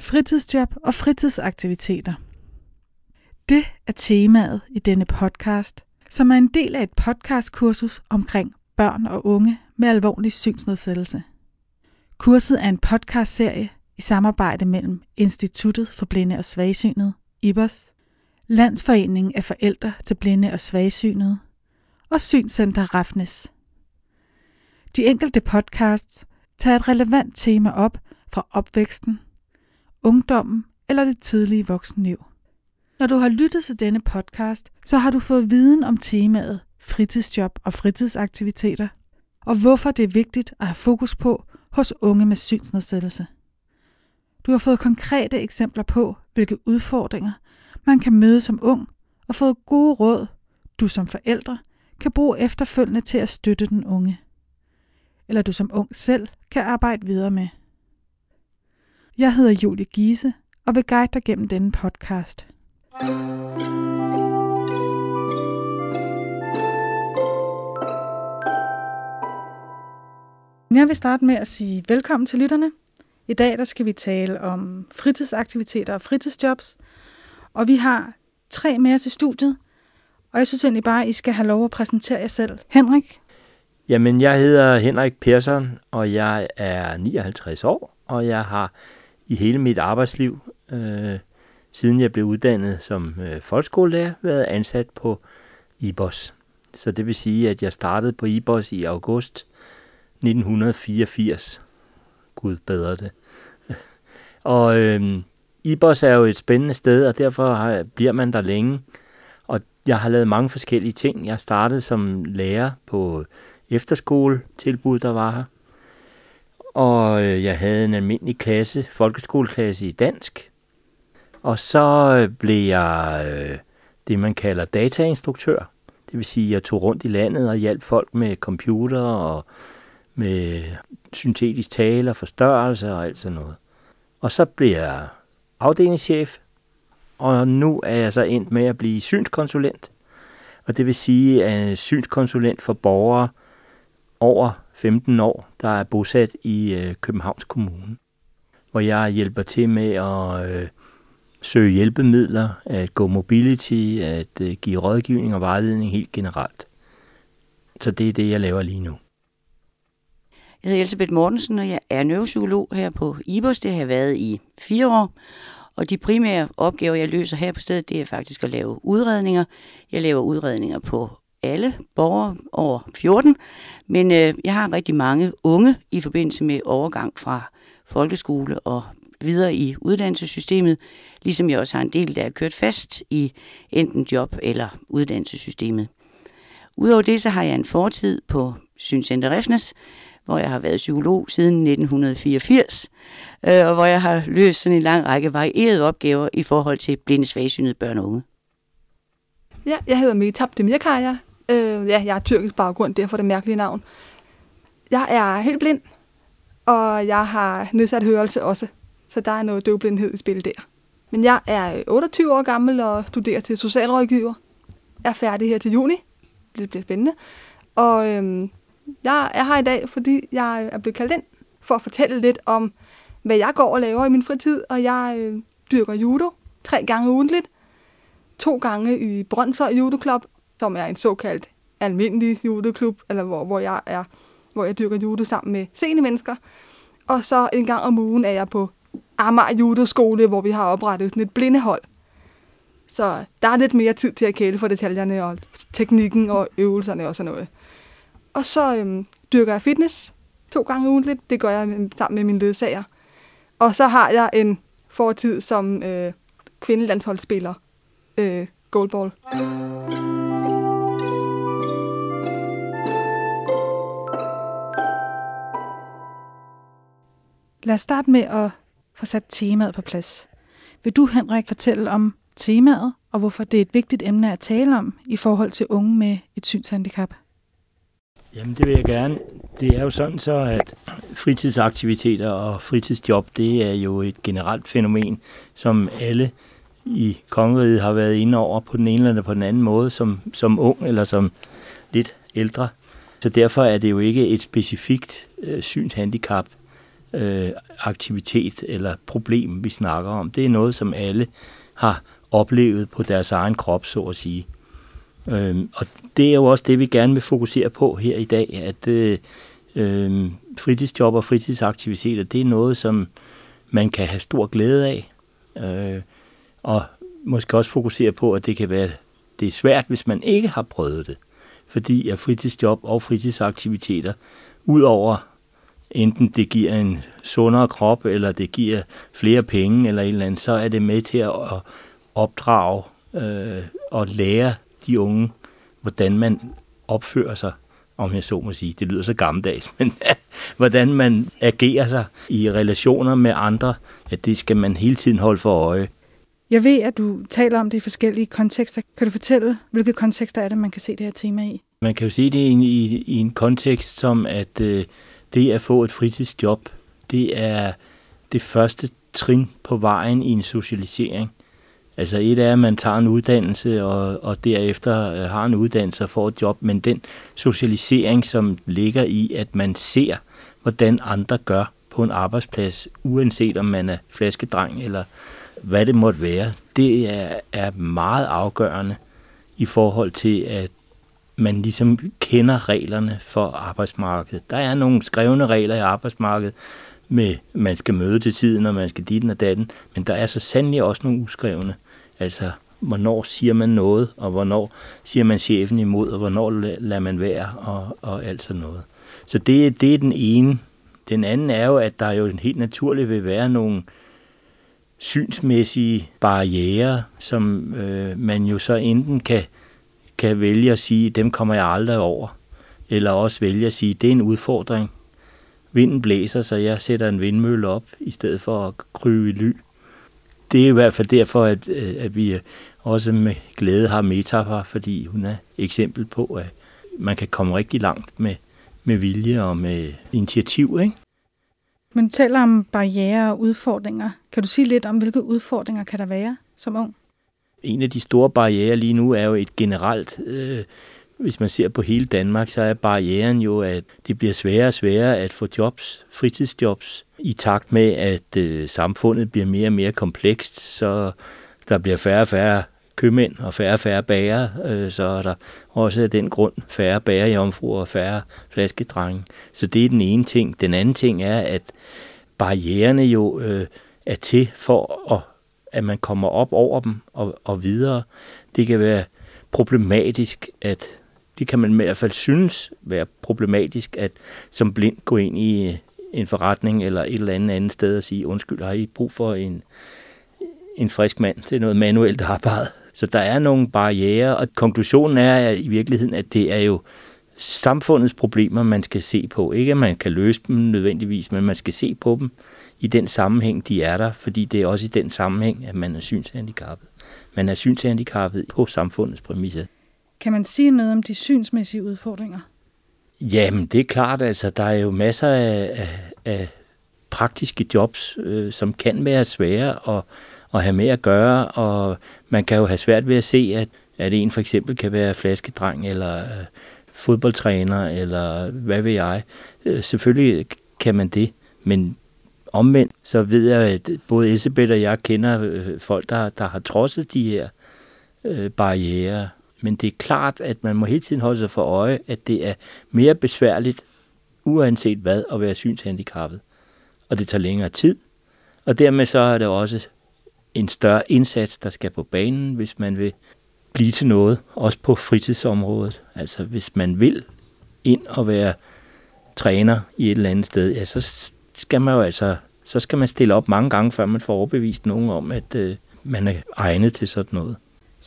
Fritidsjob og fritidsaktiviteter. Det er temaet i denne podcast, som er en del af et podcastkursus omkring børn og unge med alvorlig synsnedsættelse. Kurset er en podcastserie i samarbejde mellem Instituttet for Blinde og Svagsynede, IBOS, Landsforeningen af Forældre til Blinde og Svagsynede og Synscenter Rafnes. De enkelte podcasts tager et relevant tema op fra opvæksten, ungdommen eller det tidlige voksenliv. Når du har lyttet til denne podcast, så har du fået viden om temaet fritidsjob og fritidsaktiviteter, og hvorfor det er vigtigt at have fokus på hos unge med synsnedsættelse. Du har fået konkrete eksempler på, hvilke udfordringer man kan møde som ung, og fået gode råd, du som forældre kan bruge efterfølgende til at støtte den unge. Eller du som ung selv kan arbejde videre med. Jeg hedder Julie Giese og vil guide dig gennem denne podcast. Jeg vil starte med at sige velkommen til lytterne. I dag der skal vi tale om fritidsaktiviteter og fritidsjobs. Og vi har tre med os i studiet. Og jeg synes egentlig bare, at I skal have lov at præsentere jer selv. Henrik? Jamen, jeg hedder Henrik Persson, og jeg er 59 år, og jeg har i hele mit arbejdsliv, øh, siden jeg blev uddannet som øh, folkeskolelærer, været ansat på IBOS. Så det vil sige, at jeg startede på IBOS i august 1984. Gud bedre det. og øh, IBOS er jo et spændende sted, og derfor har, bliver man der længe jeg har lavet mange forskellige ting. Jeg startede som lærer på efterskoletilbud, der var her. Og øh, jeg havde en almindelig klasse, folkeskoleklasse i dansk. Og så øh, blev jeg øh, det, man kalder datainstruktør. Det vil sige, at jeg tog rundt i landet og hjalp folk med computer og med syntetisk tale og forstørrelse og alt sådan noget. Og så blev jeg afdelingschef, og nu er jeg så endt med at blive synskonsulent. Og det vil sige, at jeg synskonsulent for borgere over 15 år, der er bosat i øh, Københavns Kommune. Hvor jeg hjælper til med at øh, søge hjælpemidler, at gå mobility, at øh, give rådgivning og vejledning helt generelt. Så det er det, jeg laver lige nu. Jeg hedder Elisabeth Mortensen, og jeg er neuropsykolog her på IBOS. Det har jeg været i fire år. Og de primære opgaver, jeg løser her på stedet, det er faktisk at lave udredninger. Jeg laver udredninger på alle borgere over 14, men øh, jeg har rigtig mange unge i forbindelse med overgang fra folkeskole og videre i uddannelsessystemet, ligesom jeg også har en del, der er kørt fast i enten job eller uddannelsessystemet. Udover det, så har jeg en fortid på Synscenter Refnes, hvor jeg har været psykolog siden 1984, øh, og hvor jeg har løst sådan en lang række varierede opgaver i forhold til blinde svagsynede børn og unge. Ja, jeg hedder Metab Demirkaya. Øh, ja, jeg har tyrkisk baggrund, derfor det mærkelige navn. Jeg er helt blind, og jeg har nedsat hørelse også, så der er noget døvblindhed i spil der. Men jeg er 28 år gammel og studerer til socialrådgiver. Jeg er færdig her til juni. Det bliver spændende. Og øhm, jeg er her i dag, fordi jeg er blevet kaldt ind for at fortælle lidt om, hvad jeg går og laver i min fritid. Og jeg øh, dyrker judo tre gange ugentligt. To gange i Brøndshøj Judo Club, som er en såkaldt almindelig judoklub, eller hvor, hvor jeg er, hvor jeg dyrker judo sammen med sene mennesker. Og så en gang om ugen er jeg på Amager Judoskole, hvor vi har oprettet sådan et blindehold. Så der er lidt mere tid til at kæle for detaljerne og teknikken og øvelserne og sådan noget. Og så øhm, dyrker jeg fitness to gange ugentligt. Det gør jeg øh, sammen med mine ledsager. Og så har jeg en fortid som øh, kvindelandsholdsspiller. Øh, goalball. Lad os starte med at få sat temaet på plads. Vil du, Henrik, fortælle om temaet, og hvorfor det er et vigtigt emne at tale om i forhold til unge med et synshandicap? Jamen det vil jeg gerne. Det er jo sådan så, at fritidsaktiviteter og fritidsjob, det er jo et generelt fænomen, som alle i kongeriget har været inde over på den ene eller på den anden måde, som, som ung eller som lidt ældre. Så derfor er det jo ikke et specifikt øh, synshandicap, øh, aktivitet eller problem, vi snakker om. Det er noget, som alle har oplevet på deres egen krop, så at sige. Øh, og det er jo også det, vi gerne vil fokusere på her i dag, at øh, øh, fritidsjob og fritidsaktiviteter, det er noget, som man kan have stor glæde af. Øh, og måske også fokusere på, at det kan være det er svært, hvis man ikke har prøvet det. Fordi at fritidsjob og fritidsaktiviteter, udover enten det giver en sundere krop, eller det giver flere penge, eller et eller andet, så er det med til at opdrage øh, og lære de unge, hvordan man opfører sig, om jeg så må sige. Det lyder så gammeldags, men hvordan man agerer sig i relationer med andre, at det skal man hele tiden holde for øje. Jeg ved, at du taler om det i forskellige kontekster. Kan du fortælle, hvilke kontekster er det, man kan se det her tema i? Man kan jo se det i, i, i en kontekst som, at øh, det at få et fritidsjob, det er det første trin på vejen i en socialisering. Altså et er, at man tager en uddannelse, og, og derefter øh, har en uddannelse og får et job, men den socialisering, som ligger i, at man ser, hvordan andre gør på en arbejdsplads, uanset om man er flaskedreng eller hvad det måtte være, det er, er meget afgørende i forhold til, at man ligesom kender reglerne for arbejdsmarkedet. Der er nogle skrevne regler i arbejdsmarkedet, med man skal møde til tiden, og man skal dit og datten, men der er så sandelig også nogle uskrevne. Altså, hvornår siger man noget, og hvornår siger man chefen imod, og hvornår lader man være, og, og alt sådan noget. Så det, det er den ene. Den anden er jo, at der jo helt naturligt vil være nogle synsmæssige barriere, som øh, man jo så enten kan, kan vælge at sige, dem kommer jeg aldrig over, eller også vælge at sige, det er en udfordring. Vinden blæser, så jeg sætter en vindmølle op, i stedet for at krybe i ly det er i hvert fald derfor, at, øh, at vi også med glæde har Meta her, fordi hun er eksempel på, at man kan komme rigtig langt med, med vilje og med initiativ. Ikke? Men du taler om barriere og udfordringer. Kan du sige lidt om, hvilke udfordringer kan der være som ung? En af de store barriere lige nu er jo et generelt øh, hvis man ser på hele Danmark, så er barrieren jo, at det bliver sværere og sværere at få jobs, fritidsjobs, i takt med, at øh, samfundet bliver mere og mere komplekst, så der bliver færre og færre købmænd og færre og færre bager, øh, så er der også af den grund færre bager i og færre flaskedrenge. Så det er den ene ting. Den anden ting er, at barriererne jo øh, er til for, at, at man kommer op over dem og, og videre. Det kan være problematisk at det kan man i hvert fald synes være problematisk, at som blind gå ind i øh, en forretning eller et eller andet andet sted og sige, undskyld, har I brug for en, en frisk mand til noget manuelt arbejde? Så der er nogle barriere, og konklusionen er at i virkeligheden, at det er jo samfundets problemer, man skal se på. Ikke at man kan løse dem nødvendigvis, men man skal se på dem i den sammenhæng, de er der, fordi det er også i den sammenhæng, at man er synshandicappet. Man er synshandicappet på samfundets præmisser. Kan man sige noget om de synsmæssige udfordringer? Jamen, det er klart, altså, der er jo masser af, af, af praktiske jobs, øh, som kan være svære at, at have med at gøre, og man kan jo have svært ved at se, at, at en for eksempel kan være flaskedreng, eller øh, fodboldtræner, eller hvad ved jeg. Øh, selvfølgelig kan man det, men omvendt, så ved jeg, at både Elisabeth og jeg kender øh, folk, der, der har trodset de her øh, barriere, men det er klart, at man må hele tiden holde sig for øje, at det er mere besværligt, uanset hvad, at være synshandicappet. Og det tager længere tid, og dermed så er det også en større indsats, der skal på banen, hvis man vil blive til noget, også på fritidsområdet. Altså hvis man vil ind og være træner i et eller andet sted, ja, så skal man jo altså, så skal man stille op mange gange, før man får overbevist nogen om, at øh, man er egnet til sådan noget.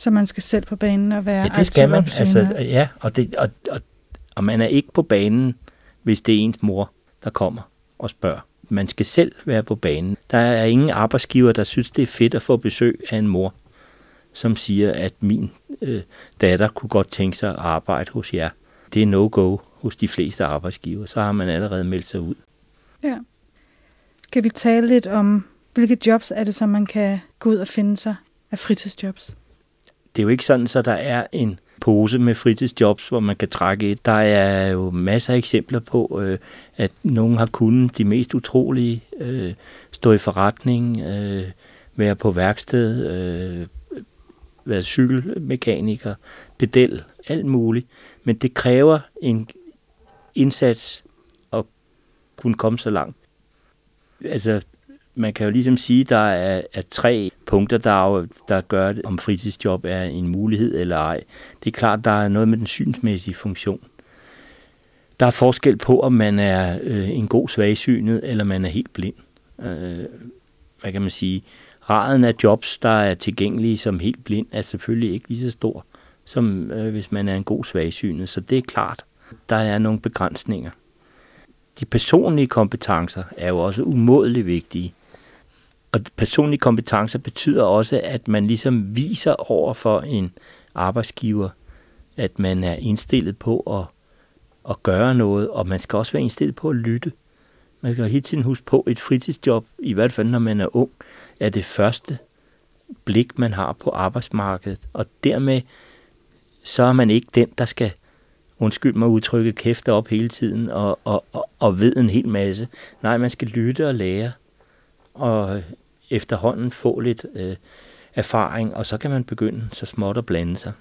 Så man skal selv på banen og være Ja, det skal man. Altså, ja, og, det, og, og, og man er ikke på banen, hvis det er ens mor, der kommer og spørger. Man skal selv være på banen. Der er ingen arbejdsgiver, der synes, det er fedt at få besøg af en mor, som siger, at min øh, datter kunne godt tænke sig at arbejde hos jer. Det er no-go hos de fleste arbejdsgiver. Så har man allerede meldt sig ud. Ja. Skal vi tale lidt om, hvilke jobs er det, som man kan gå ud og finde sig af fritidsjobs? Det er jo ikke sådan, så der er en pose med fritidsjobs, hvor man kan trække et. Der er jo masser af eksempler på, øh, at nogen har kunnet de mest utrolige, øh, stå i forretning, øh, være på værksted, øh, være cykelmekaniker, pedel, alt muligt. Men det kræver en indsats at kunne komme så langt. Altså, man kan jo ligesom sige, at der er, er tre punkter, der, der gør, om fritidsjob er en mulighed eller ej. Det er klart, der er noget med den synsmæssige funktion. Der er forskel på, om man er øh, en god svagsynet, eller man er helt blind. Øh, hvad kan man sige? Raden af jobs, der er tilgængelige som helt blind, er selvfølgelig ikke lige så stor, som øh, hvis man er en god svagsynet. Så det er klart, der er nogle begrænsninger. De personlige kompetencer er jo også umådeligt vigtige. Og personlige kompetencer betyder også, at man ligesom viser over for en arbejdsgiver, at man er indstillet på at, at gøre noget, og man skal også være indstillet på at lytte. Man skal hele tiden huske på, et fritidsjob, i hvert fald når man er ung, er det første blik, man har på arbejdsmarkedet. Og dermed så er man ikke den, der skal, undskyld mig udtrykke kæfte op hele tiden og, og, og, og ved en hel masse. Nej, man skal lytte og lære og efterhånden få lidt øh, erfaring, og så kan man begynde så småt at blande sig.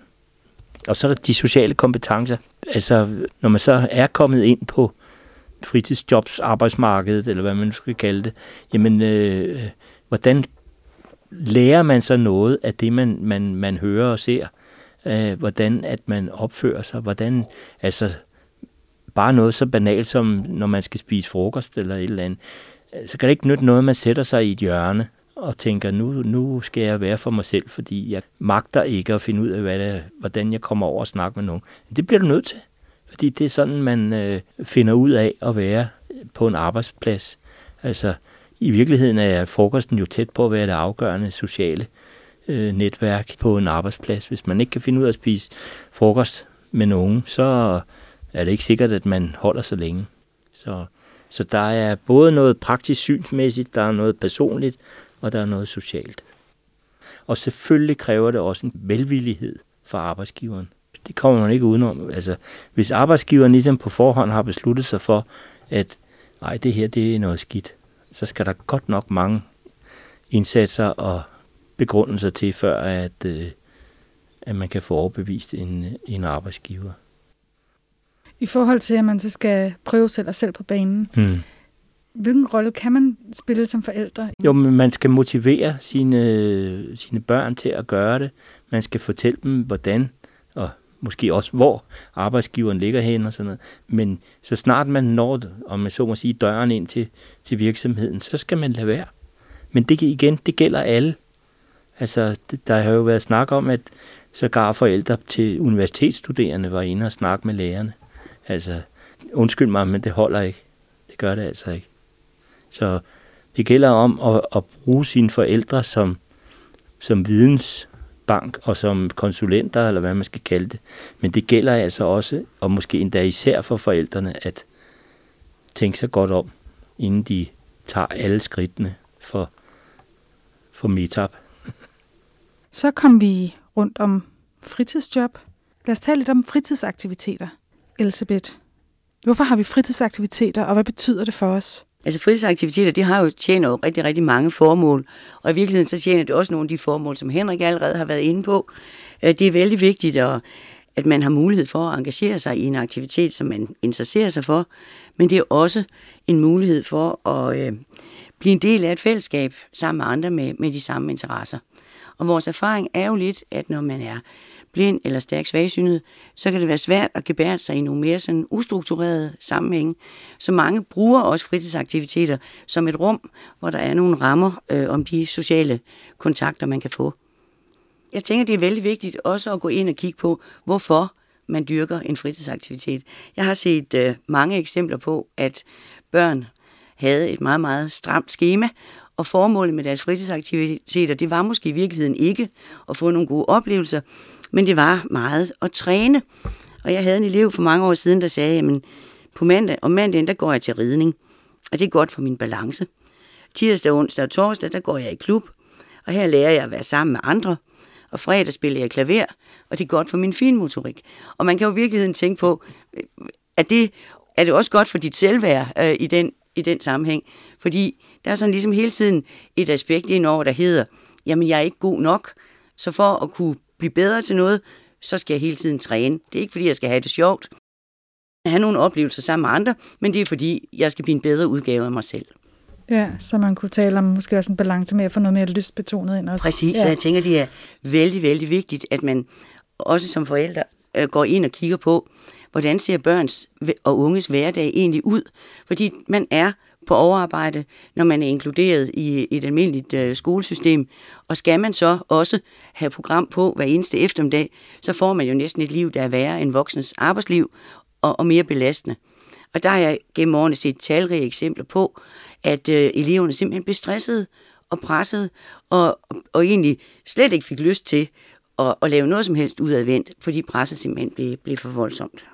Og så er der de sociale kompetencer. Altså, når man så er kommet ind på fritidsjobs arbejdsmarkedet, eller hvad man skal kalde det, jamen, øh, hvordan lærer man så noget af det, man, man, man hører og ser? Øh, hvordan at man opfører sig? Hvordan, altså, bare noget så banalt som, når man skal spise frokost eller et eller andet, så kan det ikke nytte noget, at man sætter sig i et hjørne og tænker, nu, nu skal jeg være for mig selv, fordi jeg magter ikke at finde ud af, hvad det, hvordan jeg kommer over og snakke med nogen. Det bliver du nødt til, fordi det er sådan, man øh, finder ud af at være på en arbejdsplads. Altså, i virkeligheden er frokosten jo tæt på at være det afgørende sociale øh, netværk på en arbejdsplads. Hvis man ikke kan finde ud af at spise frokost med nogen, så er det ikke sikkert, at man holder så længe. Så, så der er både noget praktisk synsmæssigt, der er noget personligt, og der er noget socialt. Og selvfølgelig kræver det også en velvillighed fra arbejdsgiveren. Det kommer man ikke udenom. Altså, hvis arbejdsgiveren ligesom på forhånd har besluttet sig for, at nej, det her det er noget skidt, så skal der godt nok mange indsatser og begrundelser til, før at, øh, at man kan få overbevist en, en arbejdsgiver. I forhold til, at man så skal prøve selv og selv på banen, hmm. hvilken rolle kan man spille som forældre? Jo, men man skal motivere sine, sine børn til at gøre det. Man skal fortælle dem, hvordan og måske også, hvor arbejdsgiveren ligger hen og sådan noget. Men så snart man når, om man så må sige, døren ind til, til virksomheden, så skal man lade være. Men det igen, det gælder alle. Altså, der har jo været snak om, at sågar forældre til universitetsstuderende var inde og snakke med lærerne. Altså, undskyld mig, men det holder ikke. Det gør det altså ikke. Så det gælder om at, at bruge sine forældre som, som vidensbank og som konsulenter, eller hvad man skal kalde det. Men det gælder altså også, og måske endda især for forældrene, at tænke sig godt om, inden de tager alle skridtene for, for meetup. Så kom vi rundt om fritidsjob. Lad os tale lidt om fritidsaktiviteter. Elisabeth, hvorfor har vi fritidsaktiviteter, og hvad betyder det for os? Altså fritidsaktiviteter, de har jo tjener jo rigtig, rigtig mange formål, og i virkeligheden så tjener det også nogle af de formål, som Henrik allerede har været inde på. Øh, det er vældig vigtigt, at man har mulighed for at engagere sig i en aktivitet, som man interesserer sig for, men det er også en mulighed for at øh, blive en del af et fællesskab sammen med andre med, med de samme interesser. Og vores erfaring er jo lidt, at når man er blind eller stærkt svagsynet, så kan det være svært at gebære sig i nogle mere sådan ustrukturerede sammenhænge. Så mange bruger også fritidsaktiviteter som et rum, hvor der er nogle rammer øh, om de sociale kontakter, man kan få. Jeg tænker, det er vældig vigtigt også at gå ind og kigge på, hvorfor man dyrker en fritidsaktivitet. Jeg har set øh, mange eksempler på, at børn havde et meget, meget stramt schema, og formålet med deres fritidsaktiviteter, det var måske i virkeligheden ikke at få nogle gode oplevelser, men det var meget at træne. Og jeg havde en elev for mange år siden, der sagde, jamen på mandag, om mandagen, der går jeg til ridning, og det er godt for min balance. Tirsdag, onsdag og torsdag, der går jeg i klub, Og her lærer jeg at være sammen med andre, og fredag spiller jeg klaver, og det er godt for min finmotorik. Og man kan jo i virkeligheden tænke på, at det er det også godt for dit selvværd øh, i, den, i den sammenhæng. Fordi der er sådan ligesom hele tiden et aspekt indover, der hedder, jamen jeg er ikke god nok, så for at kunne blive bedre til noget, så skal jeg hele tiden træne. Det er ikke fordi, jeg skal have det sjovt, have nogle oplevelser sammen med andre, men det er fordi, jeg skal blive en bedre udgave af mig selv. Ja, så man kunne tale om måske også en balance med at få noget mere lystbetonet ind også. Præcis, ja. så jeg tænker, det er vældig, vældig vigtigt, at man også som forældre øh, går ind og kigger på, hvordan ser børns og unges hverdag egentlig ud? Fordi man er på overarbejde, når man er inkluderet i et almindeligt øh, skolesystem. Og skal man så også have program på hver eneste eftermiddag, så får man jo næsten et liv, der er værre end voksens arbejdsliv og, og mere belastende. Og der har jeg gennem årene set talrige eksempler på, at øh, eleverne simpelthen blev stressede og pressede og, og egentlig slet ikke fik lyst til at, at lave noget som helst udadvendt, fordi presset simpelthen blev, blev for voldsomt.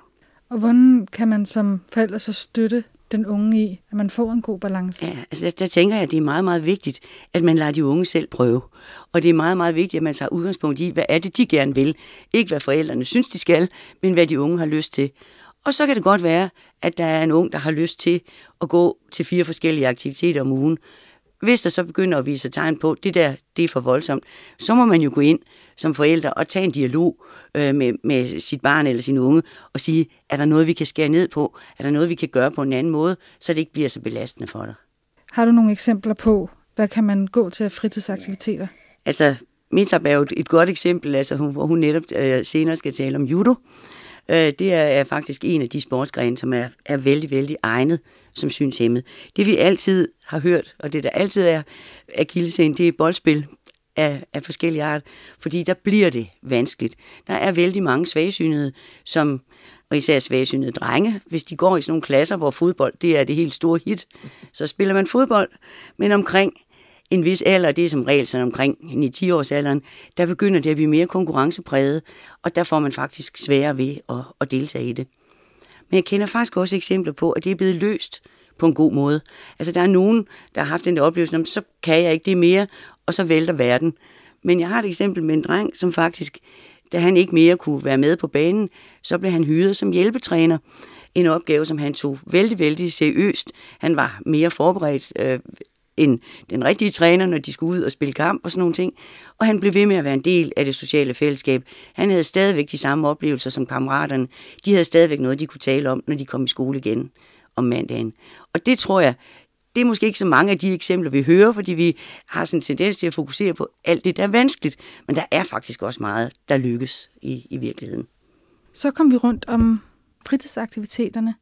Og hvordan kan man som forældre så støtte den unge i, at man får en god balance? Ja, altså der, der tænker jeg, at det er meget, meget vigtigt, at man lader de unge selv prøve. Og det er meget, meget vigtigt, at man tager udgangspunkt i, hvad er det, de gerne vil. Ikke hvad forældrene synes, de skal, men hvad de unge har lyst til. Og så kan det godt være, at der er en ung, der har lyst til at gå til fire forskellige aktiviteter om ugen. Hvis der så begynder at vise sig tegn på, at det der det er for voldsomt, så må man jo gå ind som forældre og tage en dialog øh, med, med sit barn eller sin unge og sige, er der noget, vi kan skære ned på? Er der noget, vi kan gøre på en anden måde, så det ikke bliver så belastende for dig? Har du nogle eksempler på, hvad kan man gå til af fritidsaktiviteter? Altså, Mitab er jo et godt eksempel, altså, hvor hun netop øh, senere skal tale om judo. Øh, det er, er faktisk en af de sportsgrene, som er, er vældig, vældig egnet som synshemmet. Det vi altid har hørt, og det der altid er akillescenen, det er boldspil af, af forskellige art, fordi der bliver det vanskeligt. Der er vældig mange svagsynede, som og især svagsynede drenge, hvis de går i sådan nogle klasser, hvor fodbold det er det helt store hit, så spiller man fodbold, men omkring en vis alder, det er som regel sådan omkring i 10 års alderen, der begynder det at blive mere konkurrencepræget, og der får man faktisk sværere ved at, at deltage i det. Men jeg kender faktisk også eksempler på, at det er blevet løst på en god måde. Altså der er nogen, der har haft den der oplevelse, så kan jeg ikke det mere, og så vælter verden. Men jeg har et eksempel med en dreng, som faktisk, da han ikke mere kunne være med på banen, så blev han hyret som hjælpetræner. En opgave, som han tog vældig, vældig seriøst. Han var mere forberedt øh, end den rigtige træner, når de skulle ud og spille kamp og sådan nogle ting. Og han blev ved med at være en del af det sociale fællesskab. Han havde stadigvæk de samme oplevelser som kammeraterne. De havde stadigvæk noget, de kunne tale om, når de kom i skole igen om mandagen. Og det tror jeg, det er måske ikke så mange af de eksempler, vi hører, fordi vi har sådan en tendens til at fokusere på alt det, der er vanskeligt. Men der er faktisk også meget, der lykkes i, i virkeligheden. Så kom vi rundt om fritidsaktiviteterne.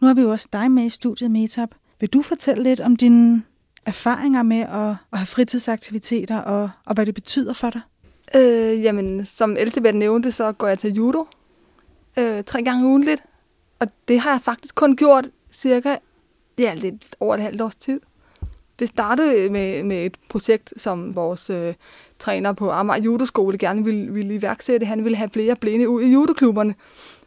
Nu har vi jo også dig med i studiet Metab. Vil du fortælle lidt om dine erfaringer med at, at have fritidsaktiviteter, og, og hvad det betyder for dig? Øh, jamen, som Eltebet nævnte, så går jeg til judo øh, tre gange ugenligt. Og det har jeg faktisk kun gjort cirka ja, lidt over et halvt års tid. Det startede med, med et projekt, som vores øh, træner på Amager Judoskole gerne ville, ville iværksætte. Han ville have flere blinde ud i judoklubberne,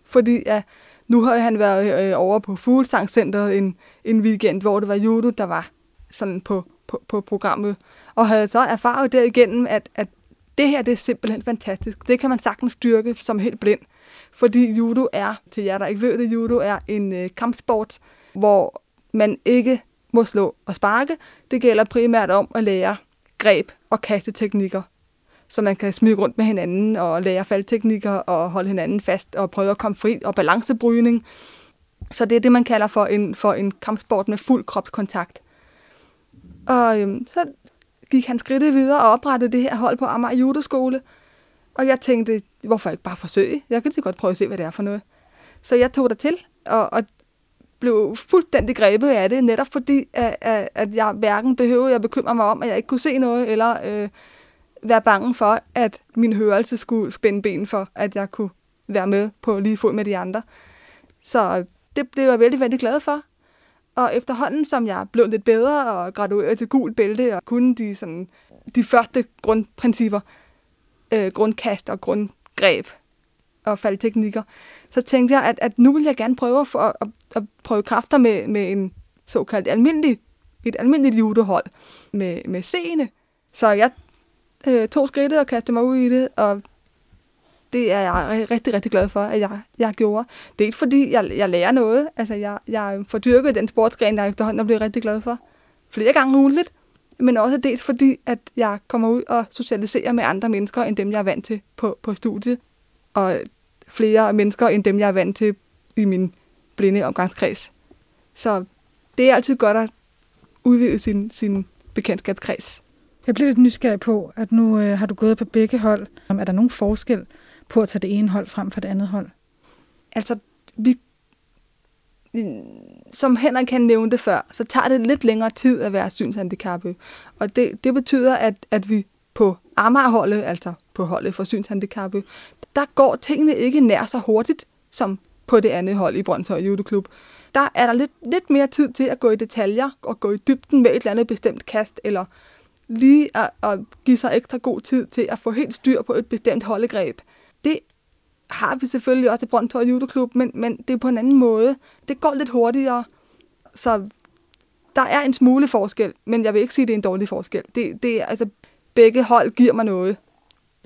fordi ja, nu har han været øh, over på Fuglesangcenteret en, en weekend, hvor det var judo, der var sådan på, på, på programmet, og havde så erfaret derigennem, at, at det her det er simpelthen fantastisk. Det kan man sagtens styrke som helt blind. Fordi judo er, til jer der ikke ved det, judo er en øh, kampsport, hvor man ikke må slå og sparke. Det gælder primært om at lære greb og kasteteknikker, så man kan smide rundt med hinanden og lære faldteknikker og holde hinanden fast og prøve at komme fri og balancebrydning. Så det er det, man kalder for en, for en kampsport med fuld kropskontakt. Og øhm, så gik han skridtet videre og oprettede det her hold på Amager Judoskole. Og jeg tænkte, hvorfor ikke bare forsøge? Jeg kan lige godt prøve at se, hvad det er for noget. Så jeg tog der til, og, og blev fuldstændig grebet af det, netop fordi, at, at jeg hverken behøvede at bekymre mig om, at jeg ikke kunne se noget, eller øh, være bange for, at min hørelse skulle spænde ben for, at jeg kunne være med på lige fod med de andre. Så det blev jeg vældig, vældig glad for. Og efterhånden, som jeg blev lidt bedre og graduerede til gul bælte og kunne de, sådan, de første grundprincipper, øh, grundkast og grundgreb og faldteknikker, så tænkte jeg, at, at nu vil jeg gerne prøve at, at, at prøve kræfter med, med en såkaldt almindelig, et almindeligt judohold med, med seende. Så jeg øh, tog skridtet og kastede mig ud i det, og det er jeg rigtig, rigtig glad for, at jeg, jeg gjorde. Det er ikke fordi, jeg, jeg lærer noget. Altså, jeg, jeg får dyrket den sportsgren, jeg efterhånden er blevet rigtig glad for. Flere gange ugenligt. Men også dels fordi, at jeg kommer ud og socialiserer med andre mennesker, end dem, jeg er vant til på, på studiet. Og flere mennesker, end dem, jeg er vant til i min blinde omgangskreds. Så det er altid godt at udvide sin, sin bekendtskabskreds. Jeg bliver lidt nysgerrig på, at nu øh, har du gået på begge hold. Er der nogen forskel på at tage det ene hold frem for det andet hold? Altså, vi, som Henrik kan nævne det før, så tager det lidt længere tid at være synshandicappet. Og det, det betyder, at, at vi på Amagerholdet, altså på holdet for synshandicappet, der går tingene ikke nær så hurtigt som på det andet hold i Brøndshøj Judoklub. Der er der lidt, lidt mere tid til at gå i detaljer og gå i dybden med et eller andet bestemt kast, eller lige at, at give sig ekstra god tid til at få helt styr på et bestemt holdegreb. Det har vi selvfølgelig også i Brøndshøj Judoklub, men, men det er på en anden måde. Det går lidt hurtigere, så der er en smule forskel, men jeg vil ikke sige, at det er en dårlig forskel. Det, det er, altså, begge hold giver mig noget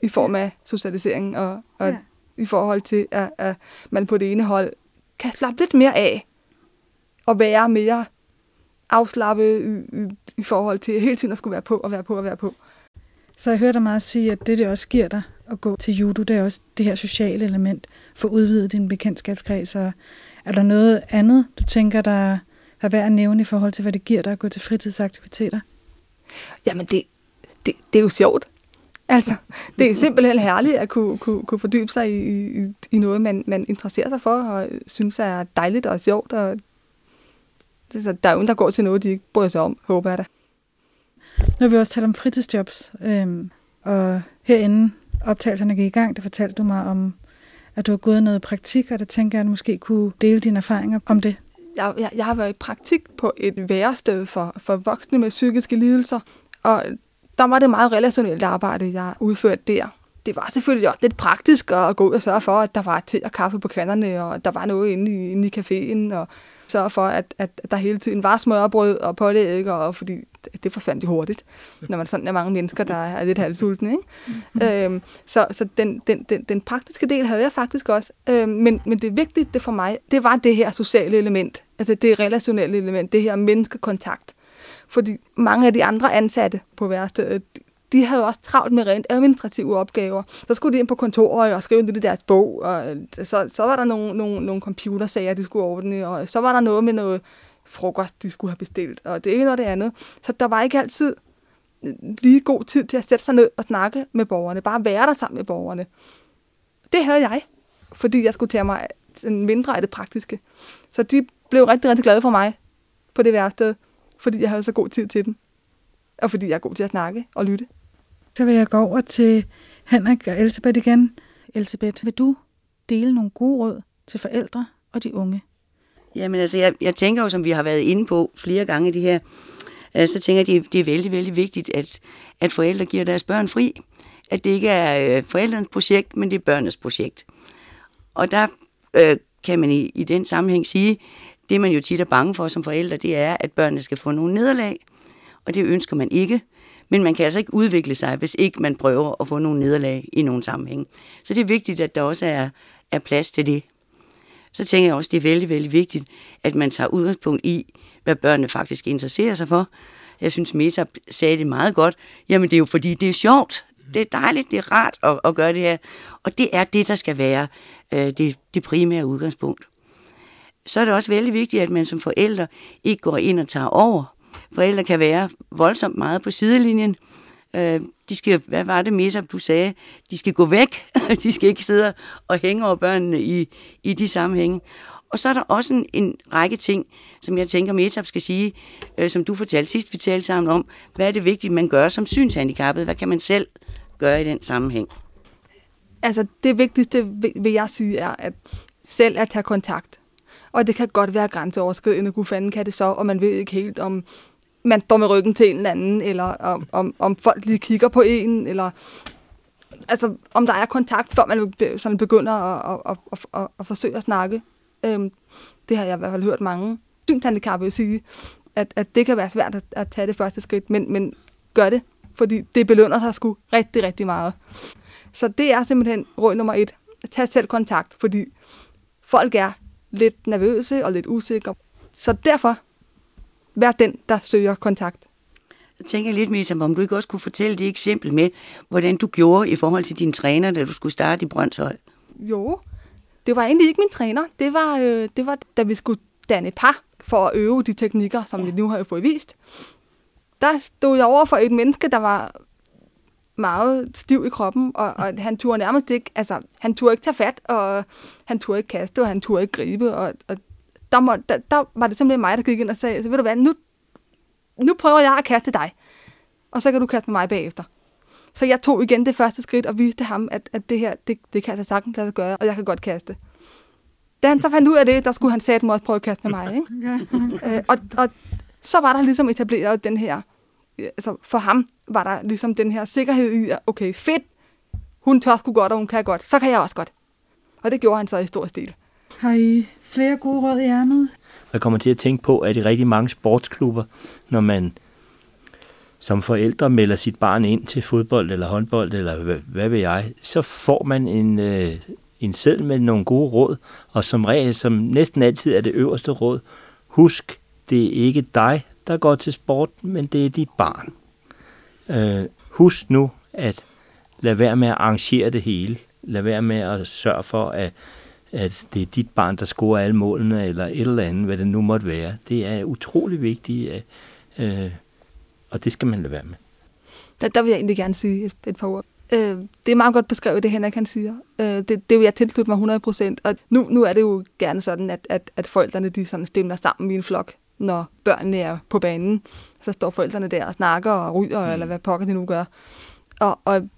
i form af socialisering og, og ja. i forhold til, at, at man på det ene hold kan slappe lidt mere af og være mere afslappet i, i, i forhold til hele tiden at skulle være på og være på og være på. Så jeg hørte dig meget sige, at det, det også giver dig at gå til judo, det er også det her sociale element for at udvide din bekendtskabskreds. Og er der noget andet, du tænker, der er værd at nævne i forhold til, hvad det giver dig at gå til fritidsaktiviteter? Jamen, det, det, det er jo sjovt. Altså, det er simpelthen herligt at kunne, kunne, kunne fordybe sig i, i, i noget, man, man interesserer sig for, og synes er dejligt og sjovt. Og det, der er jo der går til noget, de ikke bryder sig om, håber jeg da. Nu har vi også talt om fritidsjobs, øhm, og herinde optagelserne gik i gang, der fortalte du mig om, at du har gået noget praktik, og der tænker jeg, at du måske kunne dele dine erfaringer om det. Jeg, jeg, jeg har været i praktik på et værested for, for voksne med psykiske lidelser, og der var det meget relationelt arbejde, jeg udførte der. Det var selvfølgelig også lidt praktisk at gå ud og sørge for, at der var te og kaffe på kanderne, og der var noget inde i, inde i caféen, og sørge for, at, at der hele tiden var smørbrød og pålæg, og fordi det forsvandt jo hurtigt, når man sådan er mange mennesker, der er lidt halvsultne. Ikke? Mm. Øhm, så så den, den, den, den praktiske del havde jeg faktisk også. Øhm, men, men det vigtigste for mig, det var det her sociale element, altså det relationelle element, det her menneskekontakt. Fordi mange af de andre ansatte på værstedet, de havde også travlt med rent administrative opgaver. Så skulle de ind på kontoret og skrive lidt i deres bog, og øh, så, så var der nogle, nogle, nogle computersager, de skulle ordne, og så var der noget med noget frokost, de skulle have bestilt, og det ene og det andet. Så der var ikke altid øh, lige god tid til at sætte sig ned og snakke med borgerne, bare være der sammen med borgerne. Det havde jeg, fordi jeg skulle tage mig en mindre af det praktiske. Så de blev rigtig, rigtig glade for mig på det værste, fordi jeg havde så god tid til dem, og fordi jeg er god til at snakke og lytte. Så vil jeg gå over til Henrik og Elisabeth igen. Elisabeth, vil du dele nogle gode råd til forældre og de unge? Jamen altså, jeg, jeg tænker jo, som vi har været inde på flere gange i det her, øh, så tænker jeg, at det, det er vældig, vældig vigtigt, at, at forældre giver deres børn fri. At det ikke er øh, forældrenes projekt, men det er børnenes projekt. Og der øh, kan man i, i den sammenhæng sige, det man jo tit er bange for som forældre, det er, at børnene skal få nogle nederlag. Og det ønsker man ikke. Men man kan altså ikke udvikle sig, hvis ikke man prøver at få nogle nederlag i nogle sammenhæng. Så det er vigtigt, at der også er, er plads til det. Så tænker jeg også, det er vældig, vældig vigtigt, at man tager udgangspunkt i, hvad børnene faktisk interesserer sig for. Jeg synes, Meta sagde det meget godt. Jamen, det er jo fordi, det er sjovt. Det er dejligt, det er rart at, at gøre det her. Og det er det, der skal være øh, det, det primære udgangspunkt. Så er det også vældig vigtigt, at man som forældre ikke går ind og tager over forældre kan være voldsomt meget på sidelinjen. Øh, de skal, hvad var det, Mesa, du sagde? De skal gå væk. de skal ikke sidde og hænge over børnene i, i de sammenhænge. Og så er der også en, en række ting, som jeg tænker, Metab skal sige, øh, som du fortalte sidst, vi talte sammen om. Hvad er det vigtigt, man gør som synshandicappet? Hvad kan man selv gøre i den sammenhæng? Altså, det vigtigste, vil jeg sige, er at selv at tage kontakt. Og det kan godt være grænseoverskridende, kunne fanden kan det så, og man ved ikke helt, om man står med ryggen til en eller anden, eller om, om, om folk lige kigger på en, eller altså, om der er kontakt, før man sådan begynder at, at, at, at, at forsøge at snakke. Øhm, det har jeg i hvert fald hørt mange synshandikappede sige, at, at det kan være svært at, at tage det første skridt, men, men gør det. fordi det belønner sig sgu rigtig, rigtig meget. Så det er simpelthen råd nummer et. Tag selv kontakt, fordi folk er lidt nervøse og lidt usikre. Så derfor, vær den, der søger kontakt. Jeg tænker lidt mere som om du ikke også kunne fortælle det eksempel med, hvordan du gjorde i forhold til dine træner, da du skulle starte i Brøndshøj. Jo, det var egentlig ikke min træner. Det var, øh, det var da vi skulle danne par for at øve de teknikker, som ja. vi nu har fået vist. Der stod jeg over for et menneske, der var meget stiv i kroppen, og, og han turde nærmest ikke, altså, han turde ikke tage fat, og han turde ikke kaste, og han turde ikke gribe, og, og der, må, der, der var det simpelthen mig, der gik ind og sagde, så ved du hvad, nu, nu prøver jeg at kaste dig, og så kan du kaste med mig bagefter. Så jeg tog igen det første skridt og viste ham, at, at det her, det, det kan jeg sagtens lade sig gøre, og jeg kan godt kaste. Da han så fandt ud af det, der skulle han mig også prøve at kaste med mig. Ikke? øh, og, og så var der ligesom etableret den her, altså for ham var der ligesom den her sikkerhed i, at okay, fedt, hun tør sgu godt, og hun kan godt, så kan jeg også godt. Og det gjorde han så i stor stil. Har I flere gode råd i ærmet? Jeg kommer til at tænke på, at i rigtig mange sportsklubber, når man som forældre melder sit barn ind til fodbold eller håndbold, eller hvad, hvad ved jeg, så får man en, øh, en seddel med nogle gode råd, og som regel, som næsten altid er det øverste råd, husk, det er ikke dig, der går til sport, men det er dit barn. Øh, husk nu, at lad være med at arrangere det hele. Lad være med at sørge for, at, at det er dit barn, der scorer alle målene, eller et eller andet, hvad det nu måtte være. Det er utrolig vigtigt, at, øh, og det skal man lade være med. Der, der vil jeg egentlig gerne sige et, et par ord. Øh, det er meget godt beskrevet, det Henrik han siger. Øh, det, det vil jeg tilslutte mig 100%. Og nu, nu er det jo gerne sådan, at, at, at forældrene de sådan stemmer sammen i en flok, når børnene er på banen. Så står forældrene der og snakker og ryger, mm. eller hvad pokker de nu gør. Og, og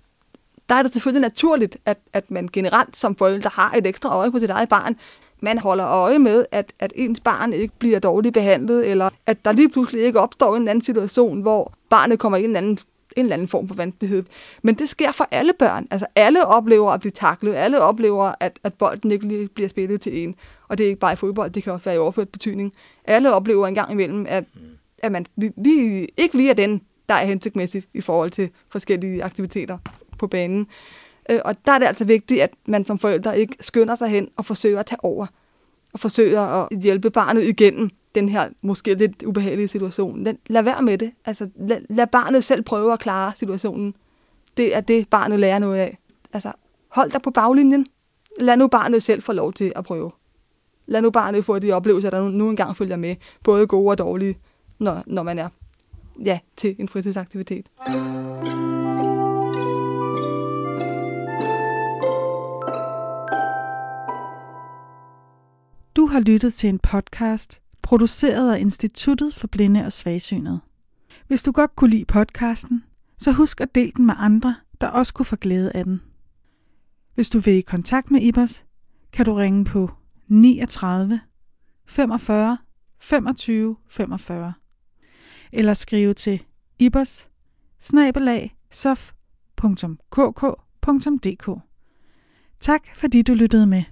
der er det selvfølgelig naturligt, at, at man generelt som forældre har et ekstra øje på sit eget barn. Man holder øje med, at, at ens barn ikke bliver dårligt behandlet, eller at der lige pludselig ikke opstår en anden situation, hvor barnet kommer i en anden en eller anden form for vanskelighed. Men det sker for alle børn. Altså alle oplever at blive taklet. Alle oplever, at, at bolden ikke lige bliver spillet til en. Og det er ikke bare i fodbold, det kan også være i overført betydning. Alle oplever en gang imellem, at, at man lige, ikke lige er den, der er hensigtsmæssigt i forhold til forskellige aktiviteter på banen. Øh, og der er det altså vigtigt, at man som forældre ikke skynder sig hen og forsøger at tage over. Og forsøger at hjælpe barnet igennem den her måske lidt ubehagelige situation. Lad, lad være med det. Altså, lad, lad barnet selv prøve at klare situationen. Det er det, barnet lærer noget af. Altså, hold dig på baglinjen. Lad nu barnet selv få lov til at prøve. Lad nu barnet få de oplevelser, der nu, nu engang følger med. Både gode og dårlige, når, når man er ja, til en fritidsaktivitet. Du har lyttet til en podcast produceret af Instituttet for Blinde og Svagsynede. Hvis du godt kunne lide podcasten, så husk at dele den med andre, der også kunne få glæde af den. Hvis du vil i kontakt med Ibers, kan du ringe på 39 45 25 45 eller skrive til ibers Tak fordi du lyttede med.